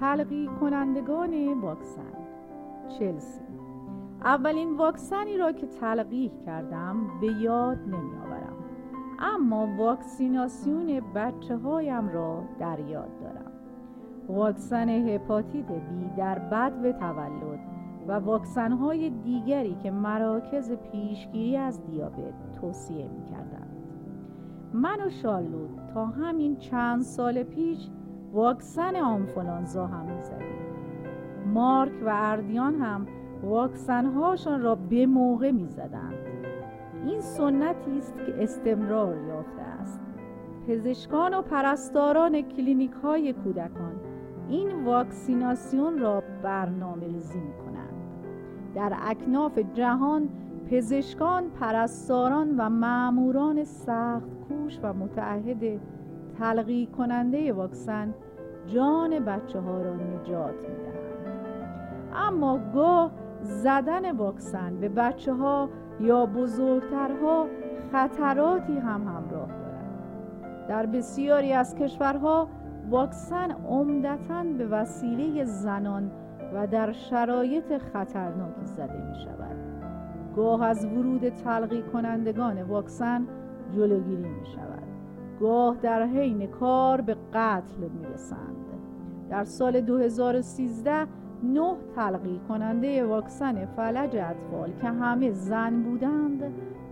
تلقی کنندگان واکسن. چلسی. اولین واکسنی را که تلقیح کردم به یاد نمی آورم اما واکسیناسیون بچه هایم را در یاد دارم. واکسن هپاتیت بی در بدو تولد و واکسن های دیگری که مراکز پیشگیری از دیابت توصیه می کردند. من و شالود تا همین چند سال پیش واکسن آنفولانزا هم می زدیم. مارک و اردیان هم واکسن هاشان را به موقع می زدند. این سنتی است که استمرار یافته است. پزشکان و پرستاران کلینیک های کودکان این واکسیناسیون را برنامه ریزی می کنند. در اکناف جهان پزشکان، پرستاران و معموران سخت کوش و متعهد تلقی کننده واکسن جان بچه ها را نجات می دهند. اما گاه زدن واکسن به بچه ها یا بزرگترها خطراتی هم همراه دارد. در بسیاری از کشورها واکسن عمدتا به وسیله زنان و در شرایط خطرناکی زده می شود گاه از ورود تلقی کنندگان واکسن جلوگیری می شود گاه در حین کار به قتل می رسند در سال 2013 نه تلقی کننده واکسن فلج اطفال که همه زن بودند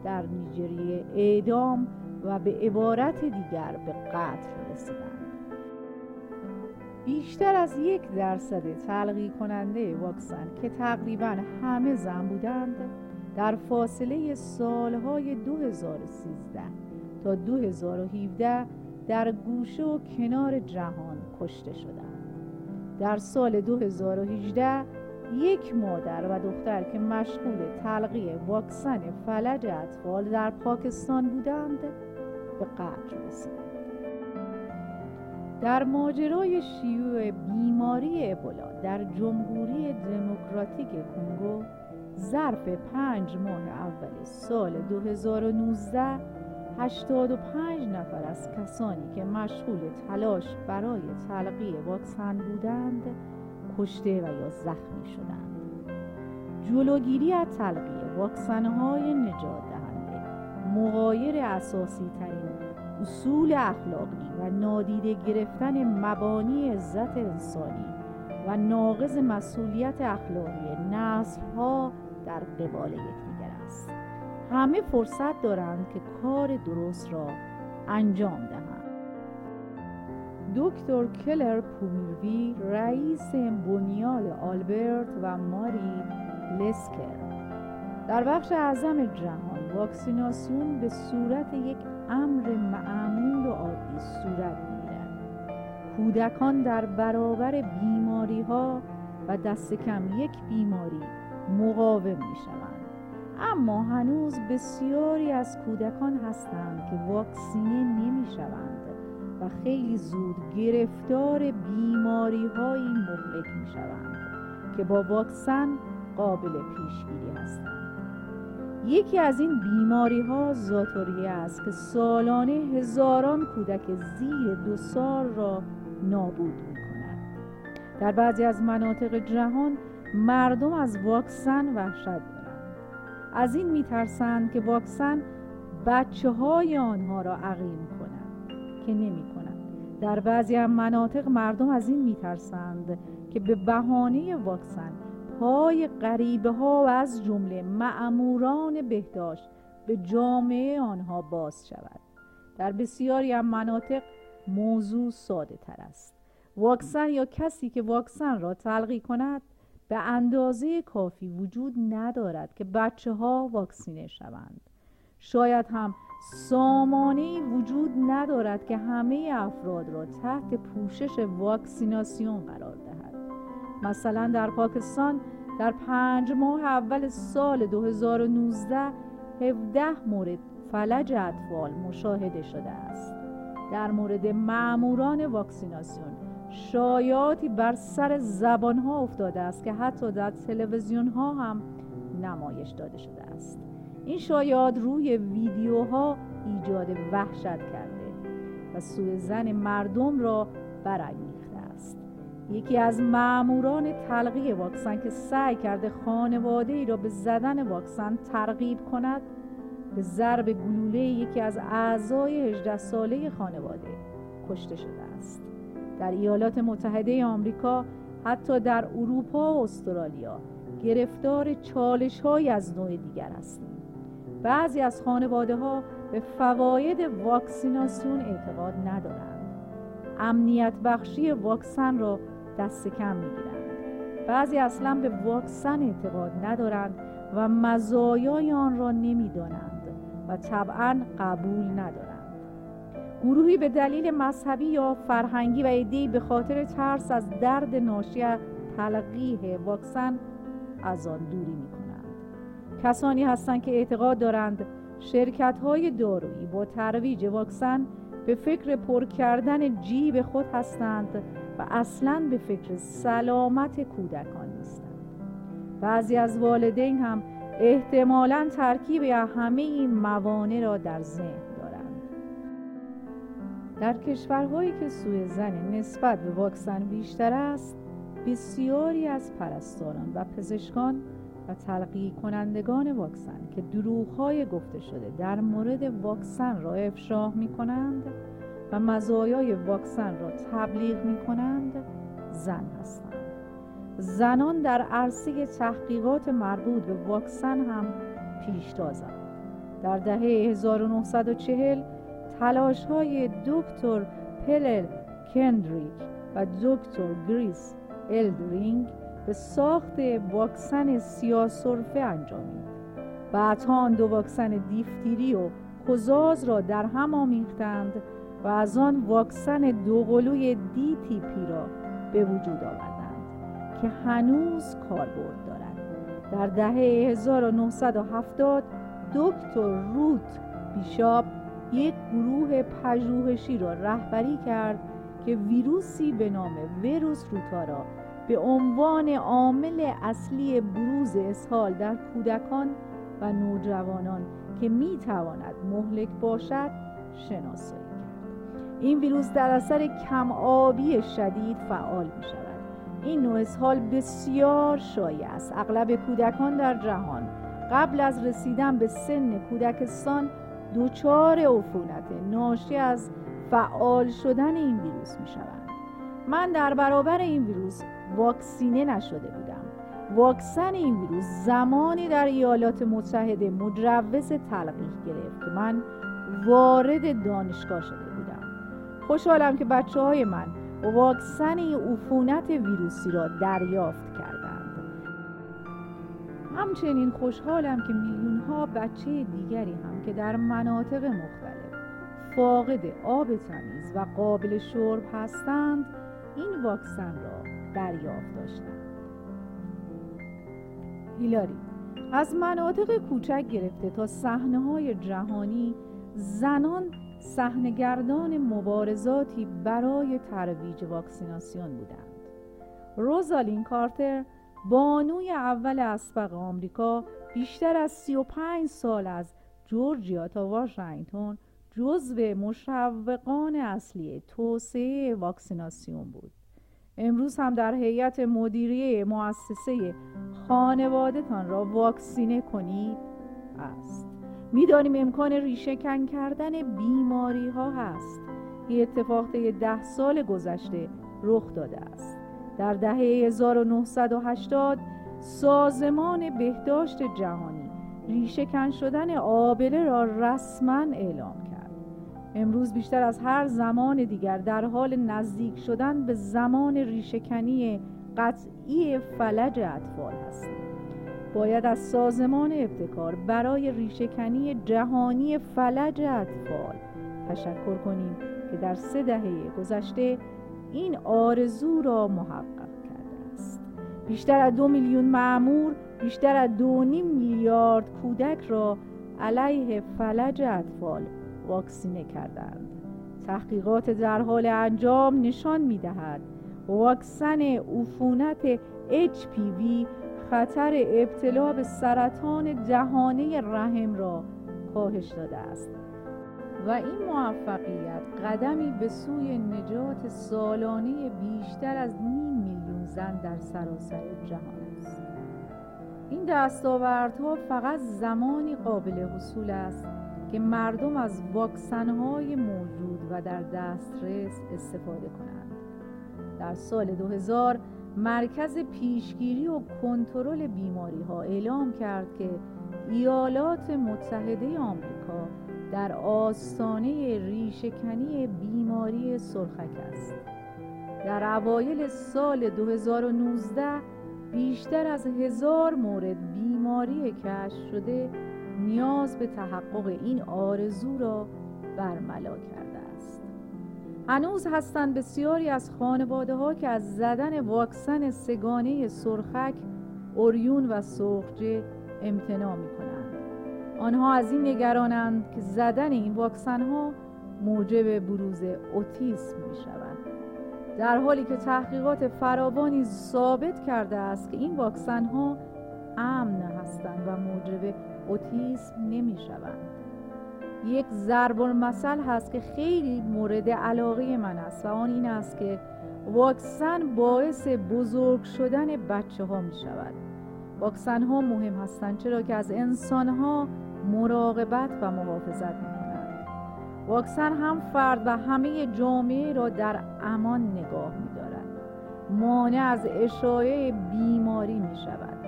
در نیجریه اعدام و به عبارت دیگر به قتل رسیدند. بیشتر از یک درصد تلقی کننده واکسن که تقریبا همه زن بودند در فاصله سالهای 2013 تا 2017 در گوشه و کنار جهان کشته شدند. در سال 2018 یک مادر و دختر که مشغول تلقی واکسن فلج اطفال در پاکستان بودند به قتل رسیدند. در ماجرای شیوع بیماری ابولا در جمهوری دموکراتیک کنگو ظرف پنج ماه اول سال 2019 85 نفر از کسانی که مشغول تلاش برای تلقی واکسن بودند کشته و یا زخمی شدند. جلوگیری از تلقی واکسنهای نجات دهنده مغایر اساسی ترین اصول اخلاقی و نادیده گرفتن مبانی عزت انسانی و ناقض مسئولیت اخلاقی نسل ها در قبال است همه فرصت دارند که کار درست را انجام دهند. دکتر کلر پومیروی رئیس بنیاد آلبرت و ماری لسکر. در بخش اعظم جهان واکسیناسیون به صورت یک امر معمول و عادی صورت می‌گیرد. کودکان در برابر بیماری ها و دست کم یک بیماری مقاوم می اما هنوز بسیاری از کودکان هستند که واکسینه نمی شوند و خیلی زود گرفتار بیماری هایی مهلک می شوند که با واکسن قابل پیشگیری هستند یکی از این بیماری ها زاتوریه است که سالانه هزاران کودک زیر دو سال را نابود می کند. در بعضی از مناطق جهان مردم از واکسن وحشت از این میترسند که واکسن بچه های آنها را عقیم کنند که نمی کنند در بعضی از مناطق مردم از این میترسند که به بهانه واکسن پای غریبه ها و از جمله معموران بهداشت به جامعه آنها باز شود. در بسیاری از مناطق موضوع ساده تر است. واکسن یا کسی که واکسن را تلقی کند به اندازه کافی وجود ندارد که بچه ها واکسینه شوند. شاید هم سامانه وجود ندارد که همه افراد را تحت پوشش واکسیناسیون قرار دهد. مثلا در پاکستان در پنج ماه اول سال 2019 17 مورد فلج اطفال مشاهده شده است. در مورد معموران واکسیناسیون شایعاتی بر سر زبان ها افتاده است که حتی در تلویزیون ها هم نمایش داده شده است. این شایعات روی ویدیوها ایجاد وحشت کرده و سوء زن مردم را برانگیخته است. یکی از معموران تلقی واکسن که سعی کرده خانواده ای را به زدن واکسن ترغیب کند به ضرب گلوله یکی از اعضای 18 ساله خانواده کشته شده است. در ایالات متحده آمریکا حتی در اروپا و استرالیا. گرفتار چالش از نوع دیگر هستیم. بعضی از خانواده ها به فواید واکسیناسیون اعتقاد ندارند. امنیت بخشی واکسن را دست کم می‌گیرند. بعضی اصلا به واکسن اعتقاد ندارند و مزایای آن را نمی‌دانند و طبعا قبول ندارند. گروهی به دلیل مذهبی یا فرهنگی و ایدهی به خاطر ترس از درد ناشی تلقیح واکسن از آن دوری می کنند. کسانی هستند که اعتقاد دارند شرکت های دارویی با ترویج واکسن به فکر پر کردن جیب خود هستند و اصلا به فکر سلامت کودکان نیستند بعضی از والدین هم احتمالا ترکیب همه این موانع را در ذهن در کشورهایی که سوی زن نسبت به واکسن بیشتر است بسیاری از پرستاران و پزشکان و تلقی کنندگان واکسن که دروغهای گفته شده در مورد واکسن را افشاه می کنند و مزایای واکسن را تبلیغ می کنند زن هستند. زنان در عرصه تحقیقات مربوط به واکسن هم پیشتازند. در دهه 1940 تلاش های دکتر پرل کندریک و دکتر گریس الدرینگ به ساخت واکسن سیاسرفه انجامید بعدها آن دو واکسن دیفتیری و کزاز را در هم آمیختند و از آن واکسن دوقلوی دی تی پی را به وجود آوردند که هنوز کاربرد دارد. در دهه 1970 دکتر روت بیشاپ یک گروه پژوهشی را رهبری کرد که ویروسی به نام ویروس روتا را به عنوان عامل اصلی بروز اسهال در کودکان و نوجوانان که می تواند مهلک باشد شناسایی این ویروس در اثر کم آبی شدید فعال می شود این نوع اسهال بسیار شایع است. اغلب کودکان در جهان قبل از رسیدن به سن کودکستان دچار عفونت ناشی از فعال شدن این ویروس می شود من در برابر این ویروس واکسینه نشده بودم. واکسن این ویروس زمانی در ایالات متحده مجوز تلقیح گرفت که من وارد دانشگاه شده خوشحالم که بچه های من واکسن عفونت ویروسی را دریافت کردند. همچنین خوشحالم که میلیون ها بچه دیگری هم که در مناطق مختلف فاقد آب تمیز و قابل شرب هستند این واکسن را دریافت داشتند. هیلاری از مناطق کوچک گرفته تا صحنه های جهانی زنان صحنهگردان مبارزاتی برای ترویج واکسیناسیون بودند. روزالین کارتر بانوی اول اسبق آمریکا بیشتر از 35 سال از جورجیا تا واشنگتن جزو مشوقان اصلی توسعه واکسیناسیون بود. امروز هم در هیئت مدیریه مؤسسه خانوادهتان را واکسینه کنید. است می‌دانیم امکان ریشه کن کردن بیماری ها هست. این اتفاق طی ده سال گذشته رخ داده است. در دهه 1980 سازمان بهداشت جهانی ریشه شدن آبله را رسما اعلام کرد. امروز بیشتر از هر زمان دیگر در حال نزدیک شدن به زمان ریشهکنی قطعی فلج اطفال هستیم باید از سازمان ابتکار برای ریشهکنی جهانی فلج اطفال تشکر کنیم که در سه دهه گذشته این آرزو را محقق کرده است. بیشتر از دو میلیون معمور بیشتر از دو نیم میلیارد کودک را علیه فلج اطفال واکسینه کردند. تحقیقات در حال انجام نشان می دهد واکسن عفونت HPV خطر ابتلا به سرطان دهانه رحم را کاهش داده است و این موفقیت قدمی به سوی نجات سالانه بیشتر از نیم زن در سراسر جهان این دستاوردها فقط زمانی قابل حصول است که مردم از واکسنهای موجود و در دسترس استفاده کنند. در سال 2000 مرکز پیشگیری و کنترل بیماری ها اعلام کرد که ایالات متحده آمریکا در آستانه ریشهکنی بیماری سرخک است. در اوایل سال 2019 بیشتر از هزار مورد بیماری کشف شده نیاز به تحقق این آرزو را برملا کرده است. هنوز هستند بسیاری از خانواده ها که از زدن واکسن سگانه سرخک اوریون و سرخجه امتناع می کنند آنها از این نگرانند که زدن این واکسن ها موجب بروز اوتیسم می شود در حالی که تحقیقات فراوانی ثابت کرده است که این واکسن ها امن هستند و موجب اوتیسم نمی شوند یک ضرب المثل هست که خیلی مورد علاقه من است و آن این است که واکسن باعث بزرگ شدن بچه ها می شود واکسن ها مهم هستند چرا که از انسان ها مراقبت و محافظت می واکسن هم فرد و همه جامعه را در امان نگاه می دارد مانع از اشایع بیماری می شود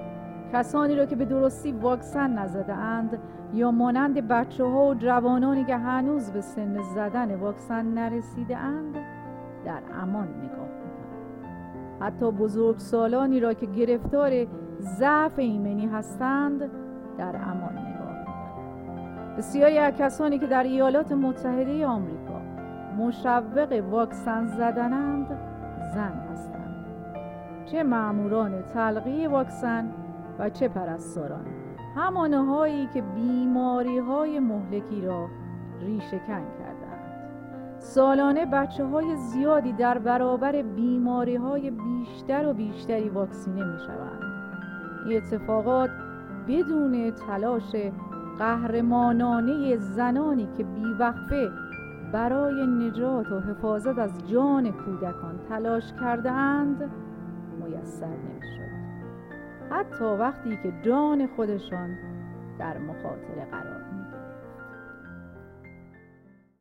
کسانی را که به درستی واکسن نزده اند یا مانند بچه ها و جوانانی که هنوز به سن زدن واکسن نرسیده اند در امان نگاه می‌دارند حتی بزرگ سالانی را که گرفتار ضعف ایمنی هستند در امان بسیاری از کسانی که در ایالات متحده آمریکا مشوق واکسن زدنند زن هستند. چه ماموران تلقی واکسن و چه پرستاران. همانهایی که بیماری های مهلکی را ریشهکن کردند سالانه بچه های زیادی در برابر بیماری های بیشتر و بیشتری واکسینه می شوند این اتفاقات بدون تلاش قهرمانانه زنانی که بیوقفه برای نجات و حفاظت از جان کودکان تلاش کرده اند میسر نمی حتی وقتی که جان خودشان در مخاطره قرار